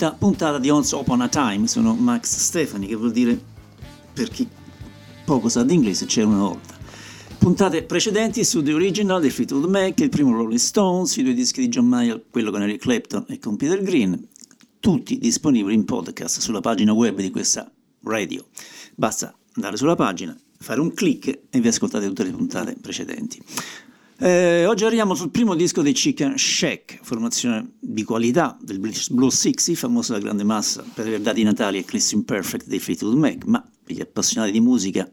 quinta puntata di Once Upon a Time, sono Max Stefani, che vuol dire, per chi poco sa d'inglese, c'era una volta. Puntate precedenti su The Original di Fleetwood Mac, il primo Rolling Stones, i due dischi di John Mayer, quello con Eric Clapton e con Peter Green, tutti disponibili in podcast sulla pagina web di questa radio. Basta andare sulla pagina, fare un clic e vi ascoltate tutte le puntate precedenti. Eh, oggi arriviamo sul primo disco dei Chicken Shack, formazione di qualità del British Blue 60, famosa da grande massa per aver dato i Natali e Chris Imperfect dei Fleetwood Mac, ma per gli appassionati di musica,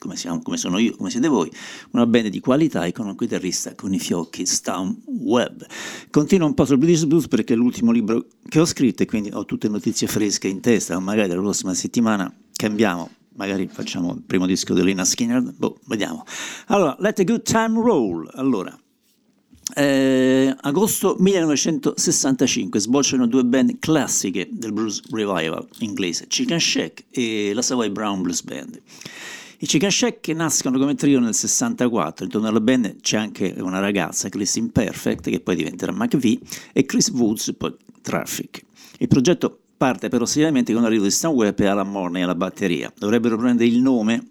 come, siamo, come, sono io, come siete voi, una band di qualità e con un chitarrista con i fiocchi Stam Webb. Continuo un po' sul British Blues perché è l'ultimo libro che ho scritto e quindi ho tutte notizie fresche in testa, ma magari la prossima settimana cambiamo magari facciamo il primo disco di Lena Skinner, boh, vediamo. Allora, Let a Good Time Roll, allora, eh, agosto 1965 sbocciano due band classiche del blues revival inglese, Chicken Shack e la Savoy Brown Blues Band. I Chicken Shack nascono come trio nel 64, intorno alla band c'è anche una ragazza, Chris Imperfect, che poi diventerà McVie, e Chris Woods, poi Traffic. Il progetto parte però seriamente con l'arrivo di Stan Webb e Alan Morney alla batteria. Dovrebbero prendere il nome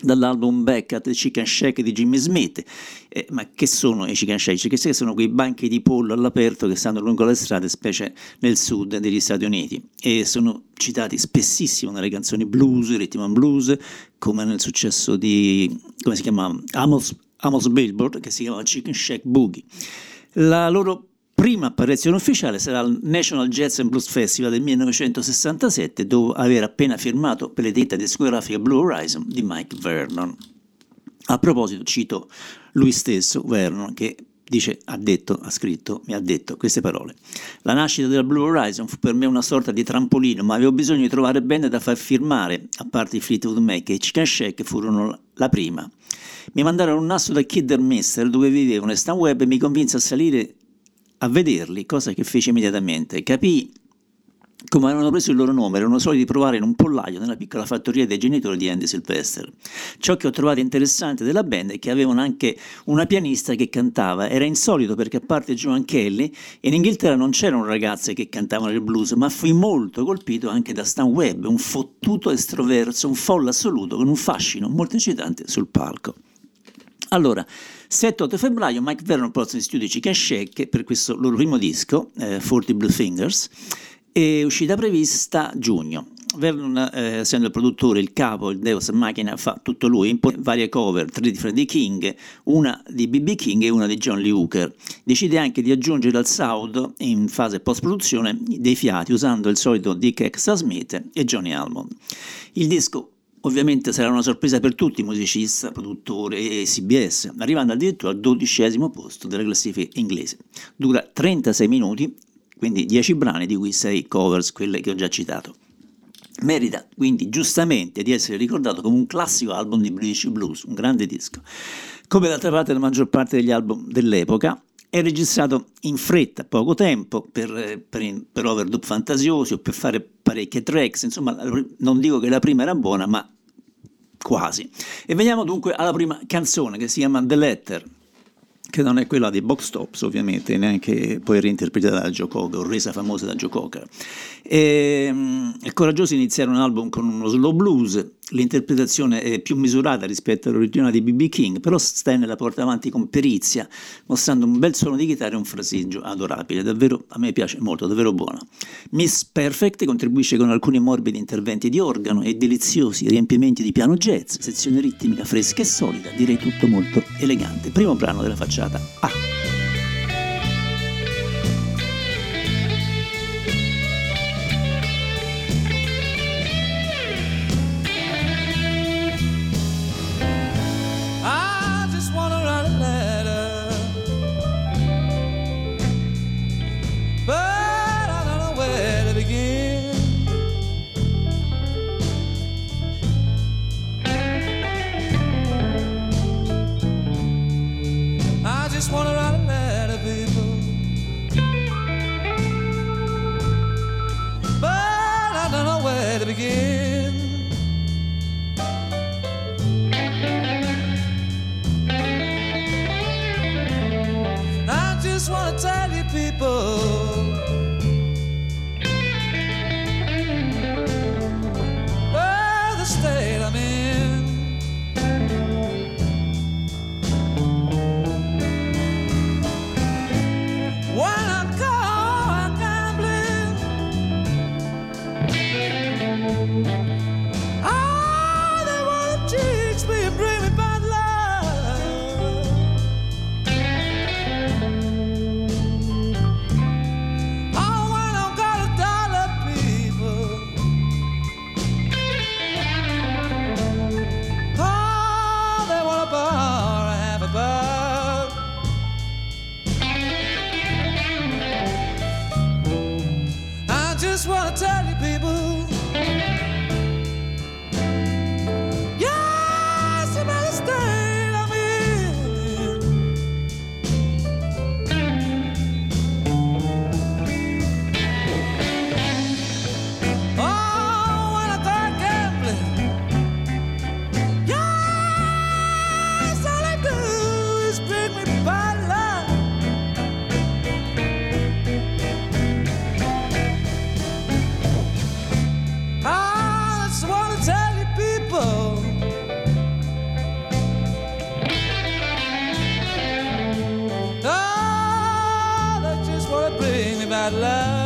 dall'album Back at the Chicken Shack di Jimmy Smith. Eh, ma che sono i Chicken Shack? I Chicken Shack sono quei banchi di pollo all'aperto che stanno lungo le strade, specie nel sud degli Stati Uniti, e sono citati spessissimo nelle canzoni blues, rhythm and blues, come nel successo di, come si chiama, Amos, Amos Billboard, che si chiama Chicken Shack Boogie. La loro prima apparizione ufficiale sarà al National Jazz and Blues Festival del 1967, dove aveva appena firmato per l'etichetta discografica Blue Horizon di Mike Vernon. A proposito, cito lui stesso, Vernon, che dice, ha detto, ha scritto, mi ha detto queste parole. La nascita della Blue Horizon fu per me una sorta di trampolino, ma avevo bisogno di trovare band da far firmare, a parte i Fleetwood Mac e i Chicken Shack furono la prima. Mi mandarono un nastro da Kidderminster dove vivevano e Stan Webb mi convinse a salire a vederli, cosa che fece immediatamente. Capì come avevano preso il loro nome, erano soliti provare in un pollaio nella piccola fattoria dei genitori di Andy Sylvester. Ciò che ho trovato interessante della band è che avevano anche una pianista che cantava, era insolito perché a parte Joan Kelly, in Inghilterra non c'erano ragazze che cantavano il blues, ma fui molto colpito anche da Stan Webb, un fottuto estroverso, un folle assoluto con un fascino molto incitante sul palco. Allora, 7-8 febbraio Mike Vernon in studio Chicken Shack per questo loro primo disco, eh, 40 Blue Fingers, e uscita prevista giugno. Vernon, eh, essendo il produttore, il capo, il Deus Machina, fa tutto lui, varie cover, tre di Freddie King, una di B.B. King e una di John Lee Hooker. Decide anche di aggiungere al sound, in fase post-produzione, dei fiati usando il solito Dick Extra Smith e Johnny Almond. Il disco Ovviamente sarà una sorpresa per tutti, musicista, produttore e CBS, arrivando addirittura al dodicesimo posto della classifica inglese. Dura 36 minuti, quindi 10 brani, di cui 6 covers, quelle che ho già citato. Merita quindi giustamente di essere ricordato come un classico album di British Blues, un grande disco. Come d'altra parte la maggior parte degli album dell'epoca, è registrato in fretta, poco tempo, per, per, per overdub fantasiosi o per fare parecchie tracks, insomma non dico che la prima era buona, ma quasi. E veniamo dunque alla prima canzone che si chiama The Letter, che non è quella dei Box Tops ovviamente, neanche poi reinterpretata da Joe Cocker, o resa famosa da Joe Cocker. E, um, è coraggioso iniziare un album con uno slow blues, l'interpretazione è più misurata rispetto all'originale di B.B. King, però Stan la porta avanti con perizia, mostrando un bel suono di chitarra e un fraseggio adorabile, davvero a me piace molto, davvero buono. Miss Perfect contribuisce con alcuni morbidi interventi di organo e deliziosi riempimenti di piano jazz, sezione ritmica fresca e solida, direi tutto molto elegante. Primo brano della facciata A. just Continuiamo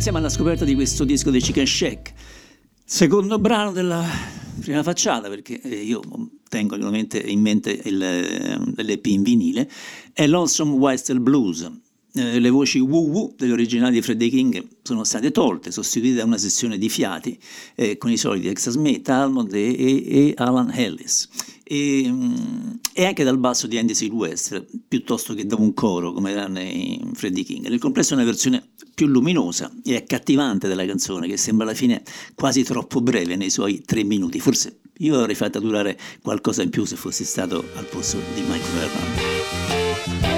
insieme alla scoperta di questo disco dei Chicken Shack. Secondo brano della prima facciata, perché eh, io tengo in mente il, eh, l'EP in vinile, è Lonesome Western Blues. Eh, le voci woo woo degli originali di Freddie King sono state tolte, sostituite da una sessione di fiati eh, con i soliti Texas Smith, Almond e, e, e Alan Ellis e, mm, e, anche dal basso di Andy Silvestre piuttosto che da un coro come era nei Freddie King. Nel complesso è una versione più luminosa e accattivante della canzone che sembra alla fine quasi troppo breve nei suoi tre minuti. Forse io l'avrei fatta durare qualcosa in più se fossi stato al posto di Michael Vernon.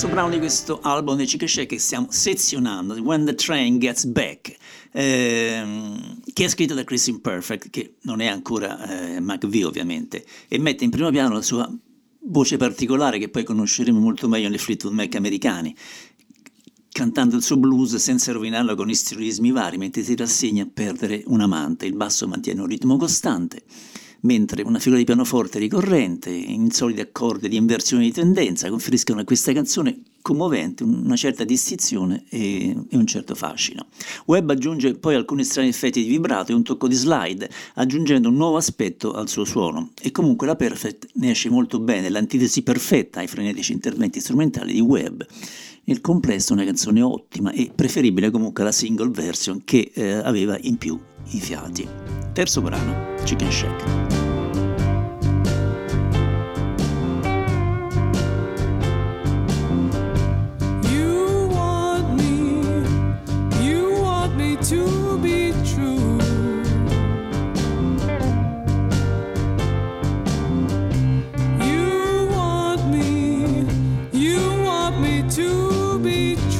Terzo brano di questo album di Chica che stiamo sezionando, When the Train Gets Back, ehm, che è scritto da Chris Imperfect, che non è ancora eh, McVie ovviamente, e mette in primo piano la sua voce particolare che poi conosceremo molto meglio nei Fleetwood Mac americani, cantando il suo blues senza rovinarlo con istrionismi vari, mentre si rassegna a perdere un amante. Il basso mantiene un ritmo costante mentre una figura di pianoforte ricorrente, insoliti accordi di inversione di tendenza conferiscono a questa canzone commovente una certa distinzione e, e, un certo fascino. Webb aggiunge poi alcuni strani effetti di vibrato e un tocco di slide, aggiungendo un nuovo aspetto al suo suono. E comunque la Perfect ne esce molto bene, l'antitesi perfetta ai frenetici interventi strumentali di Webb. Nel complesso una canzone ottima e preferibile comunque alla single version che eh, aveva in più i fiati. Terzo brano, chicken shake. You want me, you want me to be true. You want me, you want me to be true.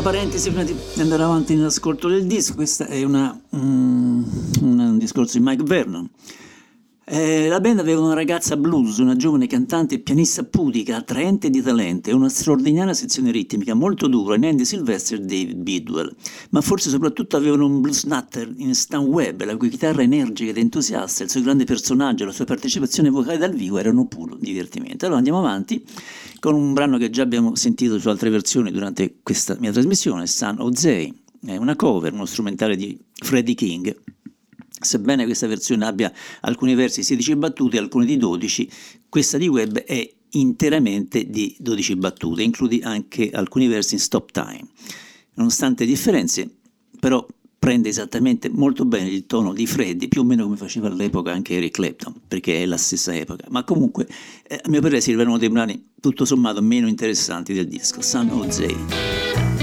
parentesi prima di andare avanti nell'ascolto del disco, questo è una, um, un discorso di Mike Vernon. Eh, la band aveva una ragazza blues, una giovane cantante e pianista pudica, attraente di talento e una straordinaria sezione ritmica molto dura in Andy Sylvester e David Bidwell, ma forse soprattutto avevano un blues nutter in Stan Webb, la cui chitarra energica ed entusiasta, il suo grande personaggio e la sua partecipazione vocale dal vivo erano puro divertimento. Allora andiamo avanti con un brano che già abbiamo sentito su altre versioni durante questa mia trasmissione, San Ozei, è una cover, uno strumentale di Freddie King Sebbene questa versione abbia alcuni versi di 16 battute alcuni di 12, questa di Webb è interamente di 12 battute, includi anche alcuni versi in stop time. Nonostante differenze, però prende esattamente molto bene il tono di Freddy, più o meno come faceva all'epoca anche Eric Clapton, perché è la stessa epoca. Ma comunque, eh, a mio parere, si rivelano dei brani tutto sommato meno interessanti del disco. San Jose.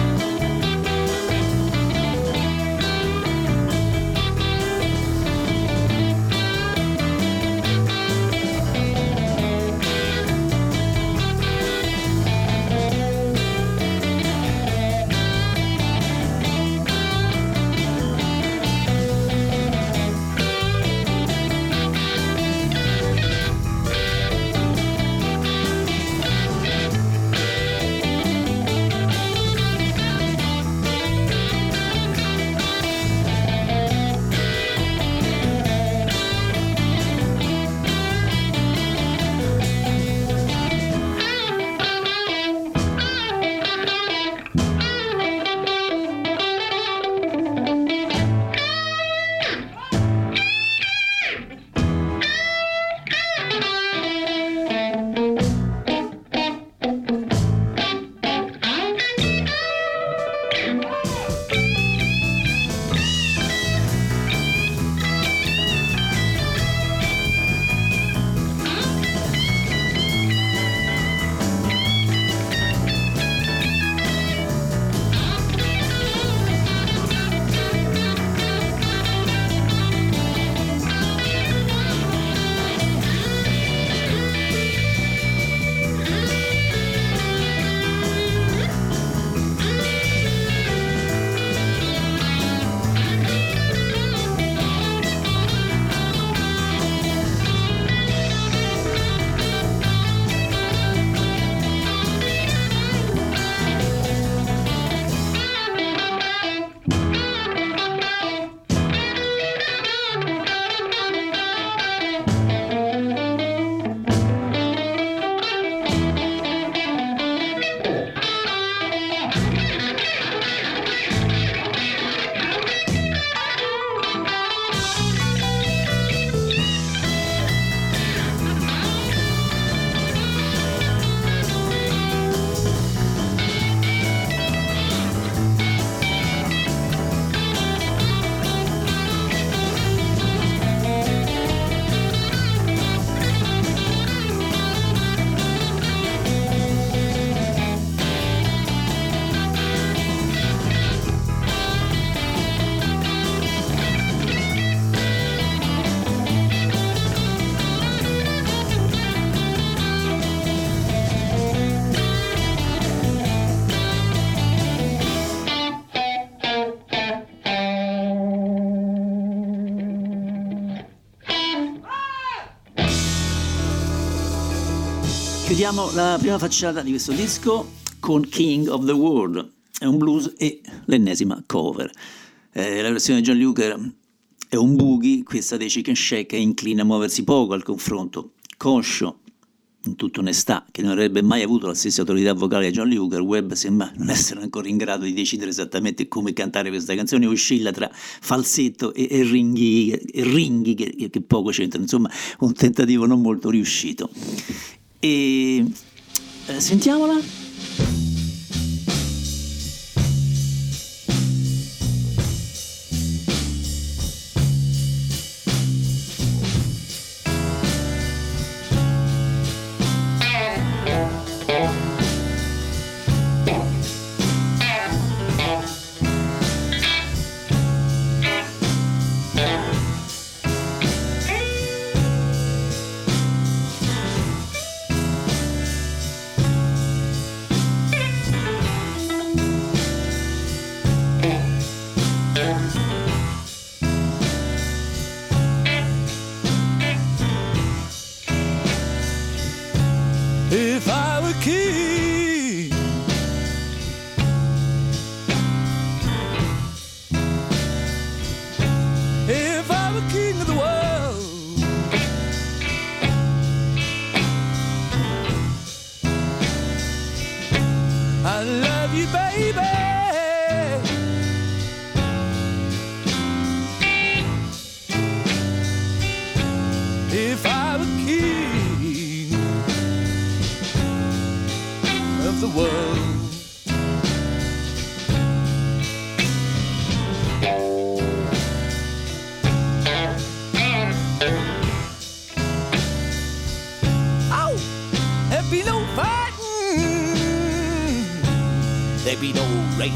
Chiudiamo la prima facciata di questo disco con King of the World, è un blues e l'ennesima cover. Eh, la versione di John Luker è un boogie, questa dei Chicken Shack è inclina a muoversi poco al confronto, conscio, in tutta onestà, che non avrebbe mai avuto la stessa autorità vocale di John Luker, Webb sembra non essere ancora in grado di decidere esattamente come cantare questa canzone, oscilla tra falsetto e, e ringhi, e ringhi che, che poco c'entrano, insomma un tentativo non molto riuscito. E eh, sentiamola.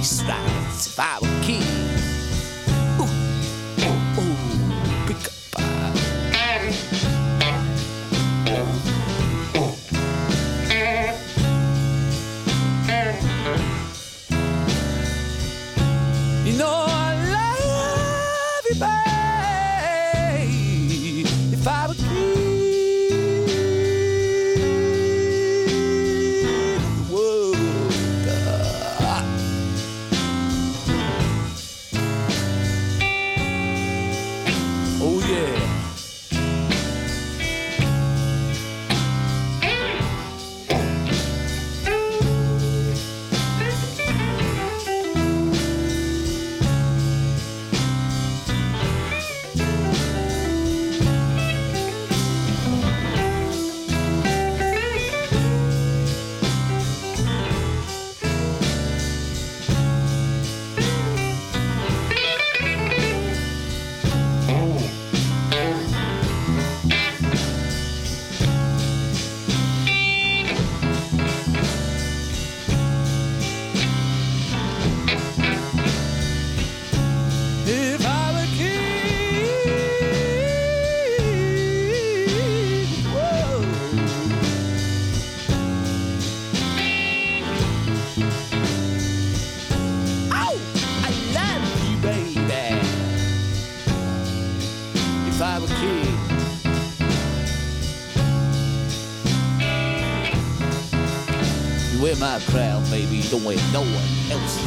No baby. You don't wear no one else's.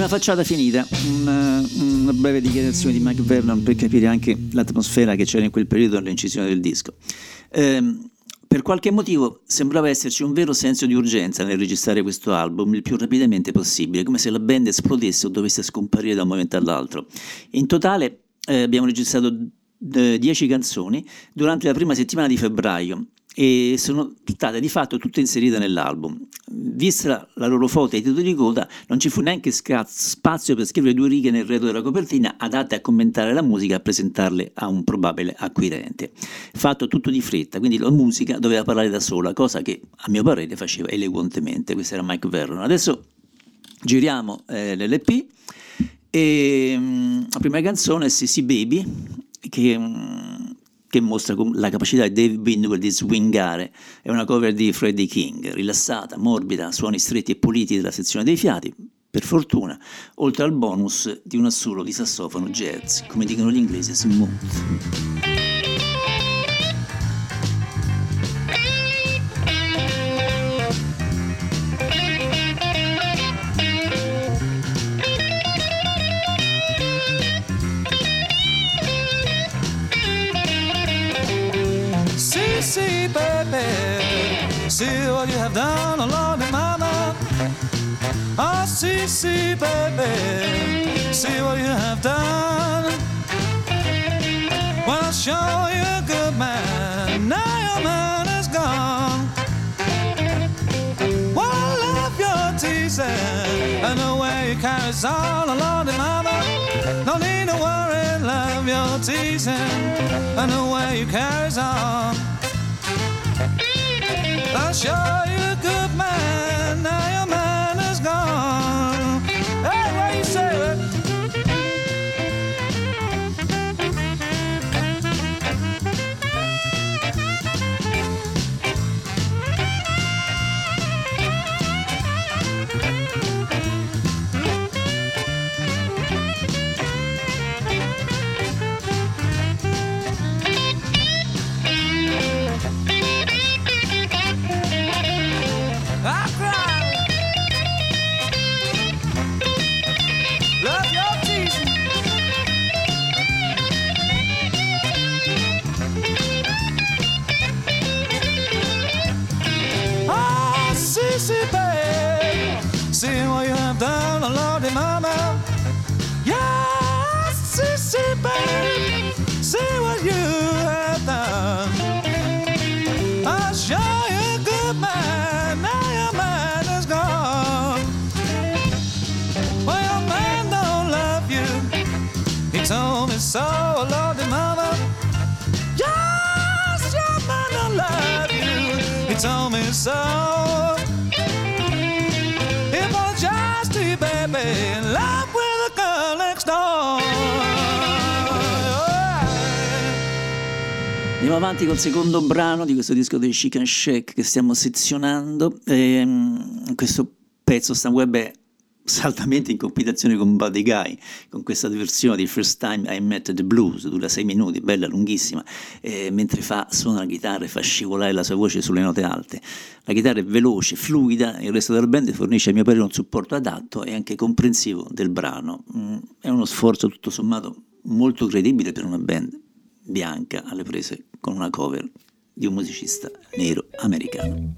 Prima facciata finita, una, una breve dichiarazione di Mike Vernon per capire anche l'atmosfera che c'era in quel periodo nell'incisione del disco. Ehm, per qualche motivo sembrava esserci un vero senso di urgenza nel registrare questo album il più rapidamente possibile, come se la band esplodesse o dovesse scomparire da un momento all'altro. In totale eh, abbiamo registrato 10 canzoni durante la prima settimana di febbraio e sono state di fatto tutte inserite nell'album. Vista la loro foto e i titoli di coda, non ci fu neanche spazio per scrivere due righe nel retro della copertina adatte a commentare la musica e a presentarle a un probabile acquirente. Fatto tutto di fretta, quindi la musica doveva parlare da sola, cosa che a mio parere faceva elegantemente. Questo era Mike Vernon. Adesso giriamo eh, l'LP e mm, la prima canzone è Sissy Baby che, mm, che mostra la capacità di Dave Binwell di swingare. È una cover di Freddie King, rilassata, morbida, suoni stretti e puliti della sezione dei fiati, per fortuna, oltre al bonus di un assolo di sassofono jazz, come dicono gli inglesi, smooth. Baby. See what you have done, oh Lordy Mama. Oh, see, see, baby. See what you have done. Well, I'll show you a good man. Now your man is gone. Well, I love your teasing and the way you carry on, oh Lordy Mama. No need to worry, love your teasing and the way you carry on. Show you a good man. So. He apologized to you. In love with a girl next door. Andiamo avanti col secondo brano di questo disco dei Chicken Shack che stiamo sezionando. Ehm, questo pezzo sta web è saldamente in competizione con Buddy Guy, con questa versione di First Time I Met the Blues, dura sei minuti, bella, lunghissima, eh, mentre fa, suona la chitarra e fa scivolare la sua voce sulle note alte. La chitarra è veloce, fluida, il resto della band fornisce a mio parere un supporto adatto e anche comprensivo del brano. Mm, è uno sforzo tutto sommato molto credibile per una band bianca alle prese con una cover di un musicista nero americano.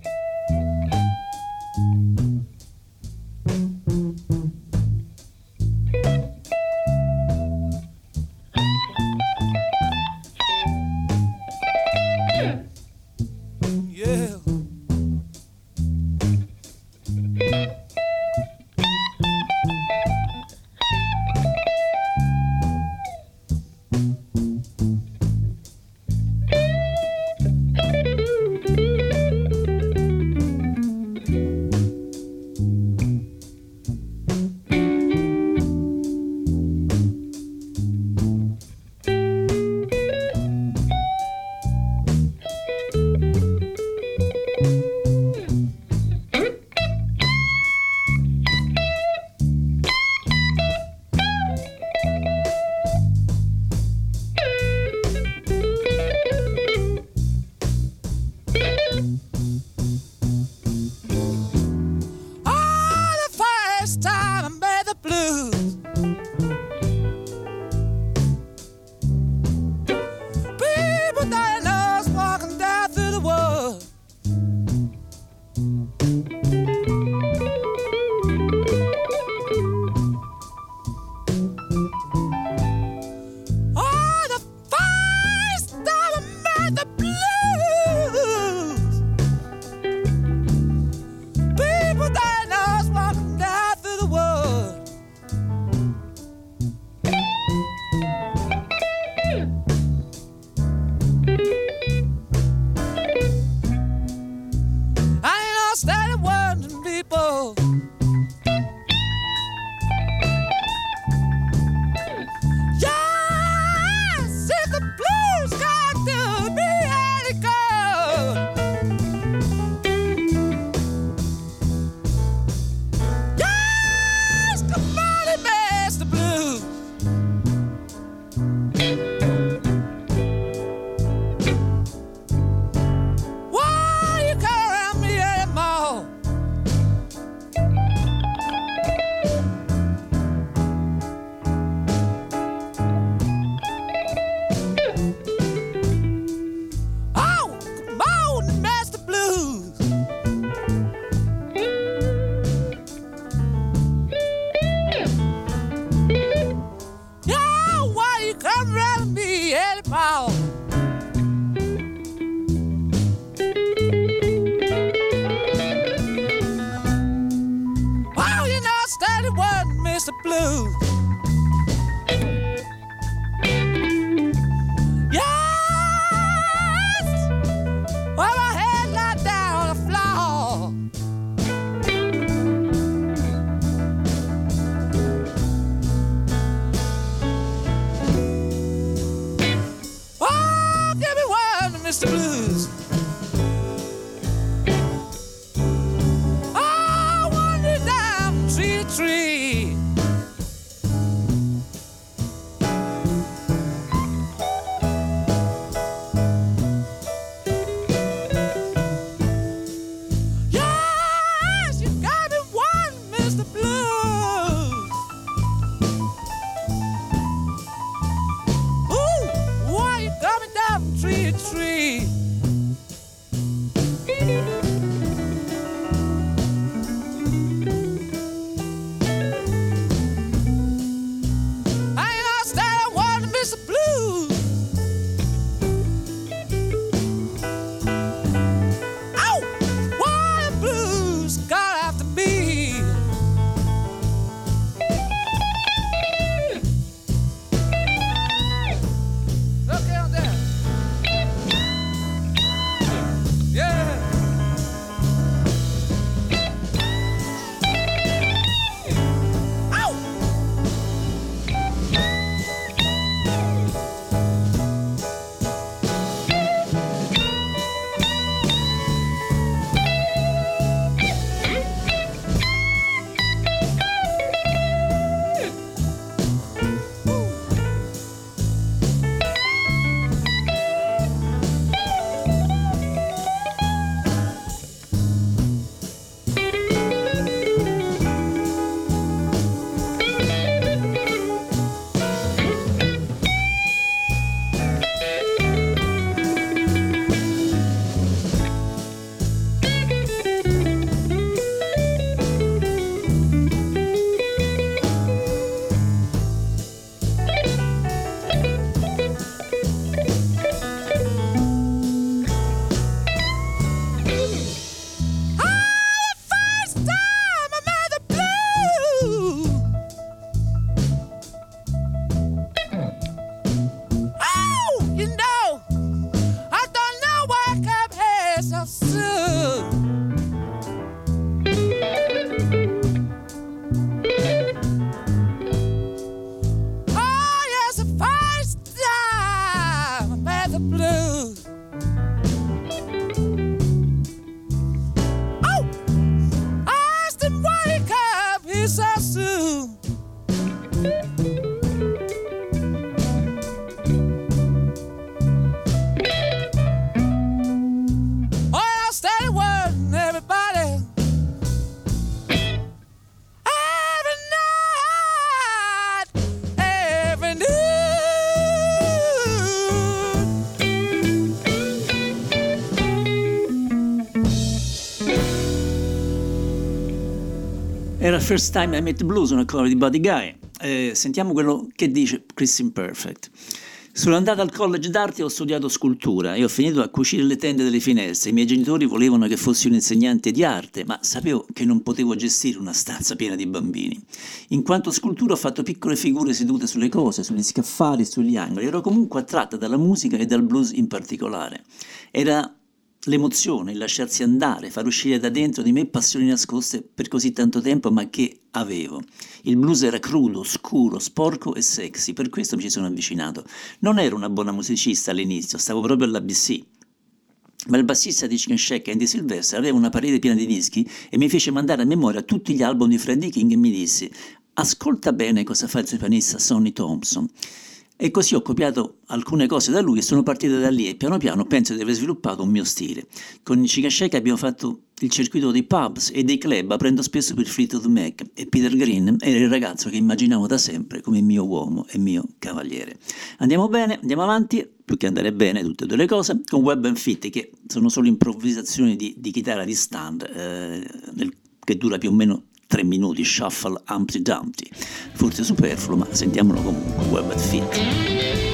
Era First Time I Met Blues, una cover di Buddy Guy. Eh, sentiamo quello che dice Chris Imperfect. Sono andato al college d'arte e ho studiato scultura e ho finito a cucire le tende delle finestre. I miei genitori volevano che fossi un insegnante di arte, ma sapevo che non potevo gestire una stanza piena di bambini. In quanto scultura ho fatto piccole figure sedute sulle cose, sugli scaffali, sugli angoli. Ero comunque attratta dalla musica e dal blues in particolare. Era l'emozione, il lasciarsi andare, far uscire da dentro di me passioni nascoste per così tanto tempo, ma che avevo. Il blues era crudo, scuro, sporco e sexy, per questo mi ci sono avvicinato. Non ero una buona musicista all'inizio, stavo proprio all'ABC. Ma il bassista di Chicken Shack, Andy Sylvester, aveva una parete piena di dischi e mi fece mandare a memoria tutti gli album di Freddie King e mi disse ascolta bene cosa fa il pianista Sonny Thompson. E così ho copiato alcune cose da lui e sono partito da lì e piano piano penso di aver sviluppato un mio stile. Con Shack abbiamo fatto il circuito dei pubs e dei club aprendo spesso per Fleetwood Mac e Peter Green era il ragazzo che immaginavo da sempre come mio uomo e mio cavaliere. Andiamo bene, andiamo avanti, più che andare bene tutte e due le cose, con Web and Fit che sono solo improvvisazioni di, di chitarra di stand eh, nel- che dura più o meno tre minuti, shuffle Humpty Dumpty. Forse superfluo, ma sentiamolo comunque, Web Fit.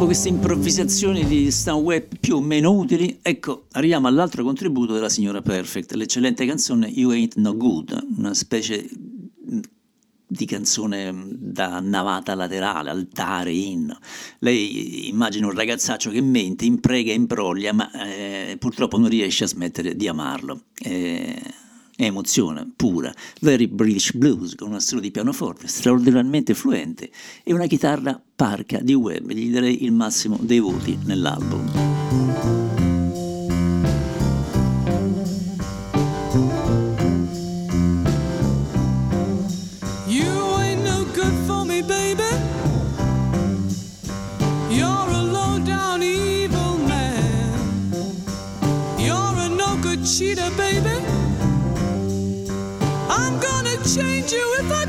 Dopo queste improvvisazioni di Stan Webb più o meno utili, ecco, arriviamo all'altro contributo della signora Perfect, l'eccellente canzone You Ain't No Good, una specie di canzone da navata laterale, altare, inno. Lei immagina un ragazzaccio che mente, imprega e imbroglia, ma eh, purtroppo non riesce a smettere di amarlo. Eh, emozione pura, very British blues con un assolo di pianoforte straordinariamente fluente e una chitarra parca di web, gli darei il massimo dei voti nell'album. Change you. If I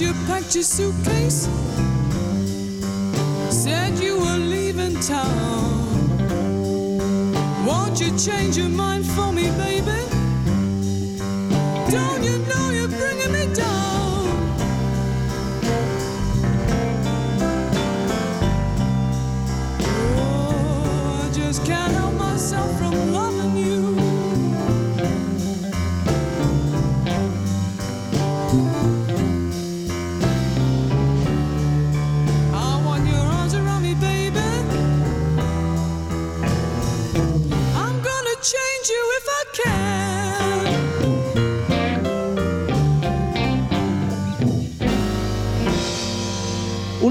you packed your suitcase, said you were leaving town. Won't you change your mind for me, baby?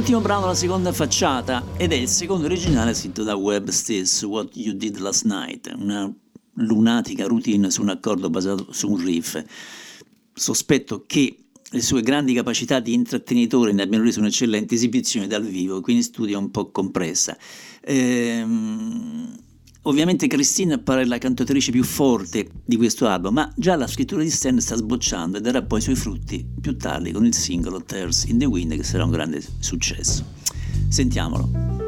Ultimo brano della seconda facciata ed è il secondo originale scritto da Webb stesso, What You Did Last Night, una lunatica routine su un accordo basato su un riff. Sospetto che le sue grandi capacità di intrattenitore ne abbiano reso un'eccellente esibizione dal vivo, quindi in studio un po' compressa. Ehm, ovviamente Christine appare la cantautrice più forte di questo album, ma già la scrittura di Stan sta sbocciando e darà poi i suoi frutti più tardi con il singolo Tears in the Wind che sarà un grande successo. Sentiamolo.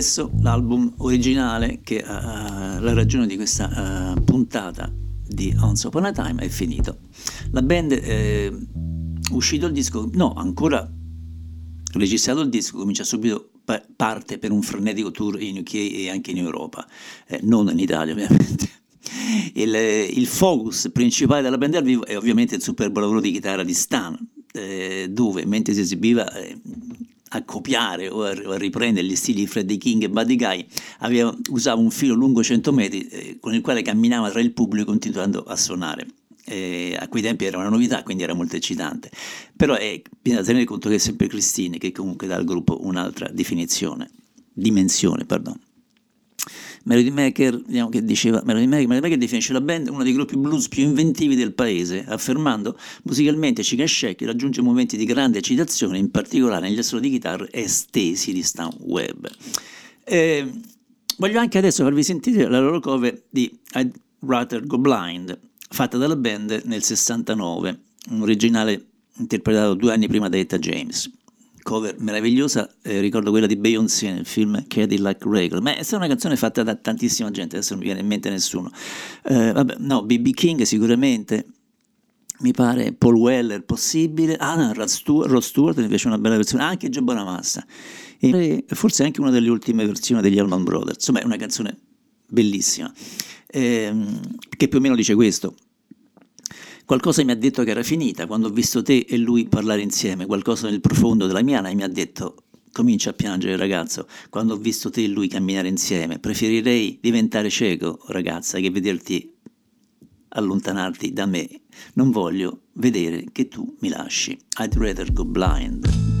Adesso l'album originale che ha la ragione di questa eh, puntata di Once Upon a Time è finito. La band è uscito il disco, no, ancora registrato il disco, comincia subito pa- parte per un frenetico tour in UK e anche in Europa, eh, non in Italia ovviamente. Il, il focus principale della band dal vivo è ovviamente il superbo lavoro di chitarra di Stan, eh, dove mentre si esibiva eh, a copiare o a, riprendere gli stili di Freddie King e Buddy Guy, aveva, usava un filo lungo 100 metri eh, con il quale camminava tra il pubblico continuando a suonare. Eh, a quei tempi era una novità, quindi era molto eccitante. Però eh, bisogna tenere conto che è sempre Christine che comunque dà al gruppo un'altra definizione, dimensione, perdono. Melody Maker, che diceva, Melody Maker, Melody Maker definisce la band uno dei gruppi blues più inventivi del paese, affermando musicalmente Chica Shack raggiunge momenti di grande eccitazione, in particolare negli assoli di chitarra estesi di Stan Webb. Eh, voglio anche adesso farvi sentire la loro cover di I'd Rather Go Blind, fatta dalla band nel 69, un originale interpretato due anni prima da Etta James cover meravigliosa, eh, ricordo quella di Beyoncé nel film Cadillac Regal, ma è stata una canzone fatta da tantissima gente, adesso non mi viene in mente nessuno. Eh, vabbè, no, BB King sicuramente, mi pare Paul Weller possibile, ah Rod Stewart, Rod Stewart mi piace una bella versione, anche Joe Bonamassa, e forse anche una delle ultime versioni degli Allman Brothers, insomma è una canzone bellissima, ehm, che più o meno dice questo. Qualcosa mi ha detto che era finita. Quando ho visto te e lui parlare insieme, qualcosa nel profondo della mia anima mi ha detto comincia a piangere ragazzo, quando ho visto te e lui camminare insieme, preferirei diventare cieco ragazza che vederti allontanarti da me, non voglio vedere che tu mi lasci, I'd rather go blind.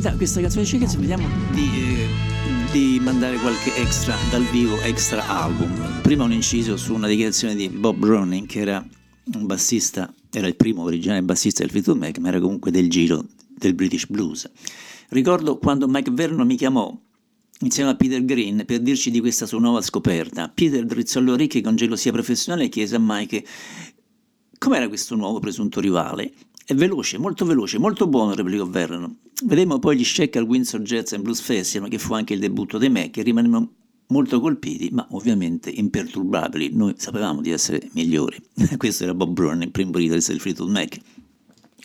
Sentita questa canzone di Chickens, vediamo di, eh, di mandare qualche extra dal vivo, extra album. Prima un inciso su una dichiarazione di Bob Browning, che era un bassista, era il primo originale bassista del Fleetwood Mac, ma era comunque del giro del British Blues. Ricordo quando Mike Verno mi chiamò insieme a Peter Green per dirci di questa sua nuova scoperta. Peter drizzò le orecchie con gelosia professionale e chiese a Mike com'era questo nuovo presunto rivale. È veloce, molto veloce, molto buono, replicò Vernon. Vedemmo poi gli Sheck al Windsor Jazz and Blues Festival, che fu anche il debutto dei Mac, e rimanemmo molto colpiti, ma ovviamente imperturbabili. Noi sapevamo di essere migliori. Questo era Bob Brown, il primo guitarista del Fleetwood Mac.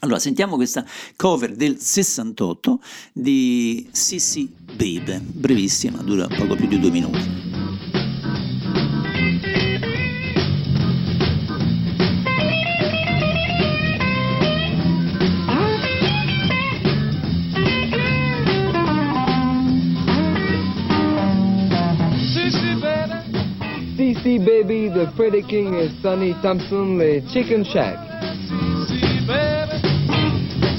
Allora, sentiamo questa cover del 68 di Sissy Babe, brevissima, dura poco più di due minuti. CC Baby, the Freddie King et Sonny Thompson, les Chicken Shack. See, baby,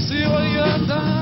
see what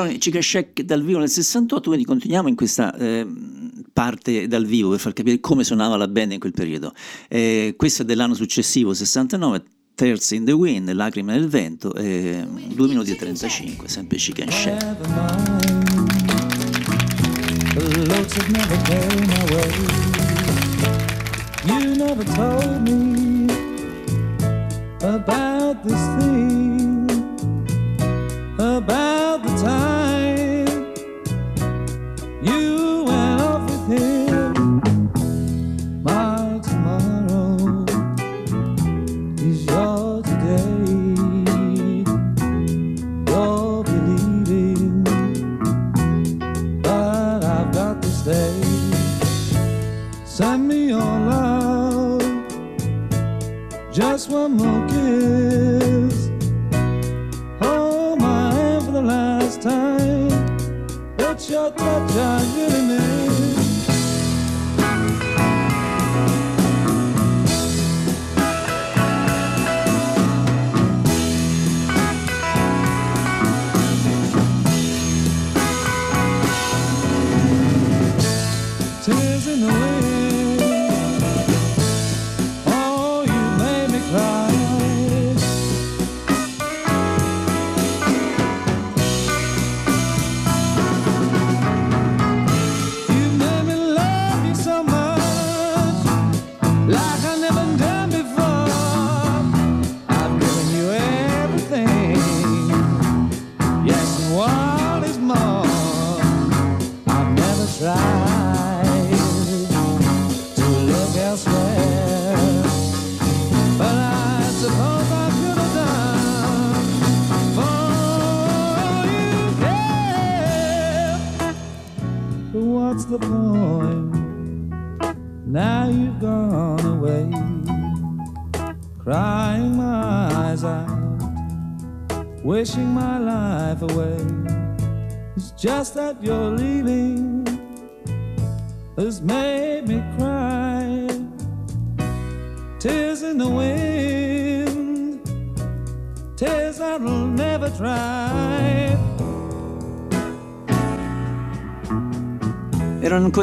Erano i Chica Shack dal vivo nel 68, quindi continuiamo in questa eh, parte dal vivo per far capire come suonava la band in quel periodo. Eh, questo è dell'anno successivo, 69, Terzi in the Wind, Lacrime nel vento, eh, 2 minuti e 35, sempre Chicken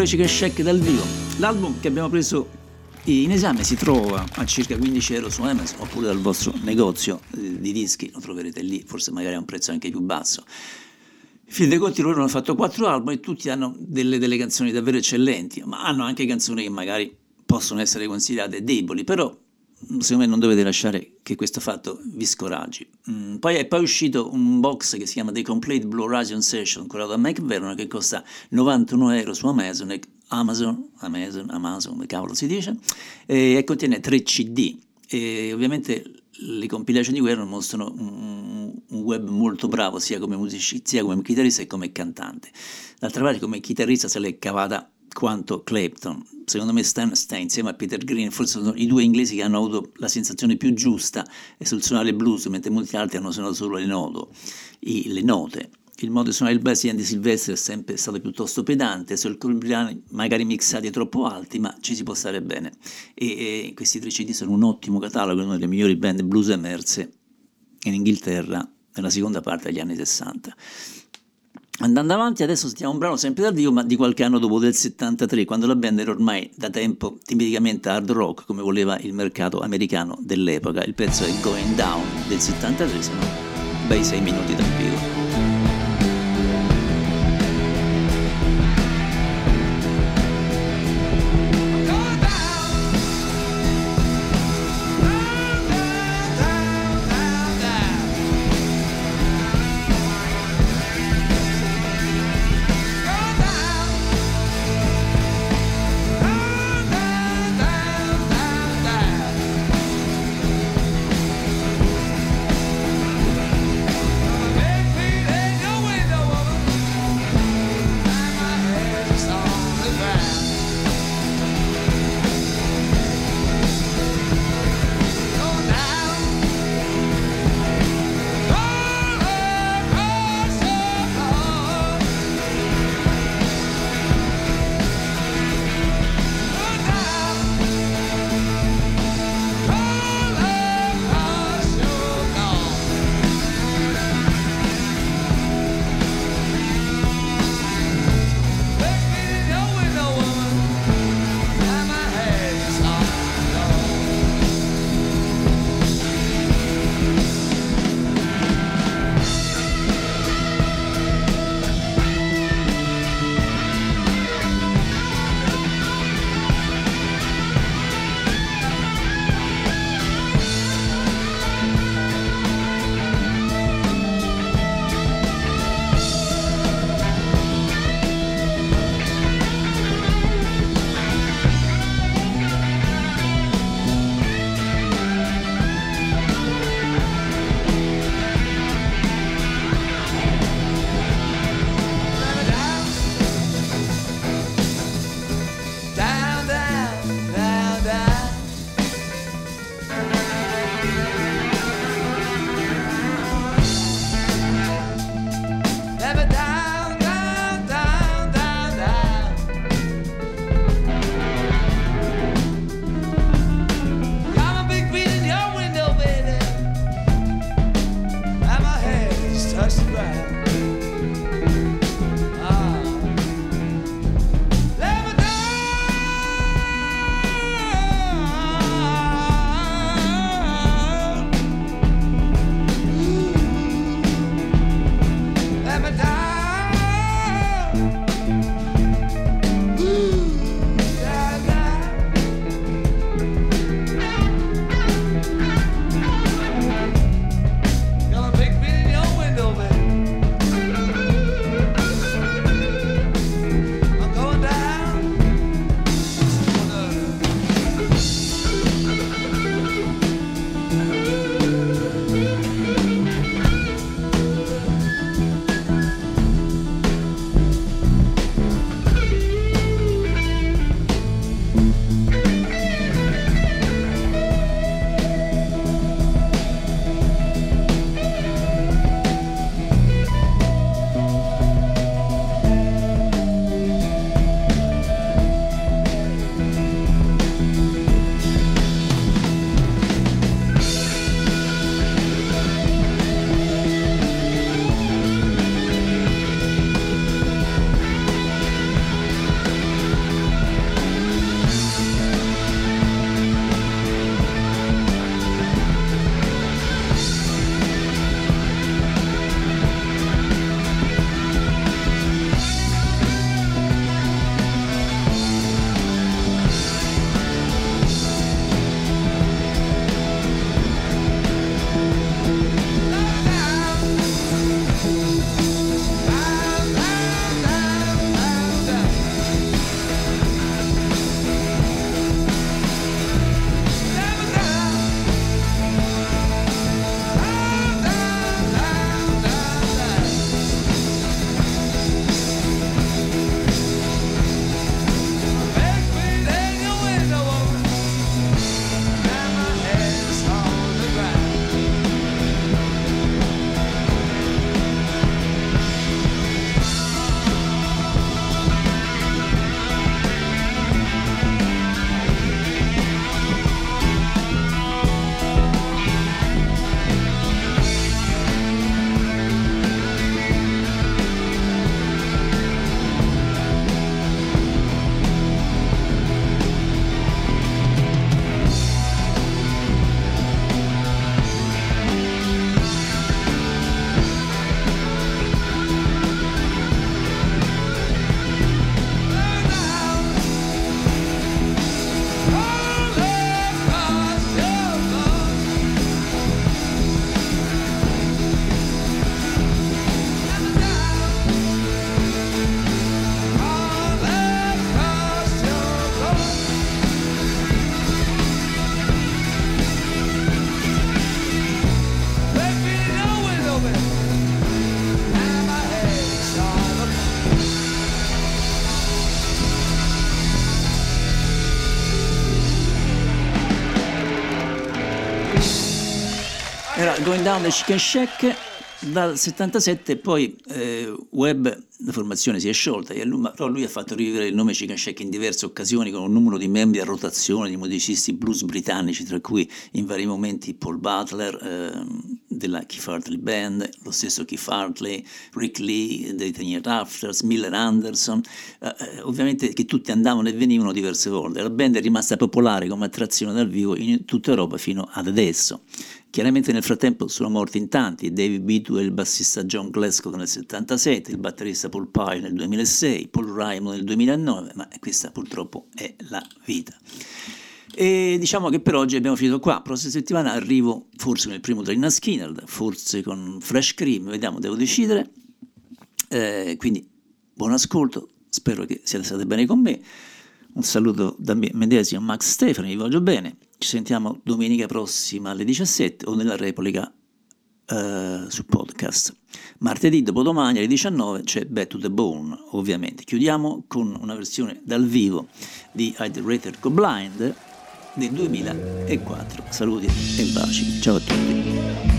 I Chicken Shack dal vivo. L'album che abbiamo preso in esame si trova a circa 15 euro su Amazon oppure dal vostro negozio eh, di dischi, lo troverete lì, forse magari a un prezzo anche più basso. In fin dei conti loro hanno fatto quattro album e tutti hanno delle, delle canzoni davvero eccellenti, ma hanno anche canzoni che magari possono essere considerate deboli, però secondo me non dovete lasciare che questo fatto vi scoraggi. Mm, poi è poi uscito un box che si chiama The Complete Blue Horizon Session, curato da Mike Vernon, che costa 91 euro su Amazon, e Amazon, Amazon, Amazon, come cavolo si dice, e contiene 3 CD. E ovviamente le compilation di Vernon mostrano un, un web molto bravo sia come musicista, sia come chitarrista e come cantante. D'altra parte come chitarrista se l'è cavata quanto Clapton. Secondo me Stan sta insieme a Peter Green, forse sono i due inglesi che hanno avuto la sensazione più giusta sul suonare blues, mentre molti altri hanno suonato solo le, nodo, i, le note. Il modo di suonare il bass di Andy Silvestri è sempre stato piuttosto pedante, sono brani magari mixati troppo alti, ma ci si può stare bene. E, e questi tre CD sono un ottimo catalogo, una delle migliori band blues emerse in Inghilterra nella seconda parte degli anni 60. Andando avanti, adesso sentiamo un brano sempre dal vivo, ma di qualche anno dopo, del 73, quando la band era ormai da tempo tipicamente hard rock, come voleva il mercato americano dell'epoca. Il pezzo è Going Down del 73, sono bei sei minuti dal era Going Down the Chicken Shack dal 77 poi eh, Webb la formazione si è sciolta lui, però lui ha fatto rivivere il nome Chicken Shack in diverse occasioni con un numero di membri a rotazione di musicisti blues britannici tra cui in vari momenti Paul Butler eh, della Keith Hartley Band lo stesso Keith Hartley Rick Lee dei Ten Rafters Miller Anderson eh, eh, ovviamente che tutti andavano e venivano diverse volte. La band è rimasta popolare come attrazione dal vivo in tutta Europa fino ad adesso Chiaramente nel frattempo sono morti in tanti, David Bidwell, il bassista John Glasgow nel 77, il batterista Paul Pye nel 2006, Paul Raymond nel 2009, ma questa purtroppo è la vita. E diciamo che per oggi abbiamo finito qua. Prossima settimana arrivo forse nel primo Trina Skinner, forse con Fresh Cream, vediamo, devo decidere. Eh, quindi buon ascolto, spero che siate stati bene con me. Un saluto da me medesimo, Max Stefani, vi voglio bene. Ci sentiamo domenica prossima alle 17 o nella replica uh, su podcast. Martedì dopodomani alle 19 c'è Back to the Bone, ovviamente. Chiudiamo con una versione dal vivo di I'd Rated Go Blind del 2004. Saluti e baci. Ciao a tutti.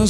When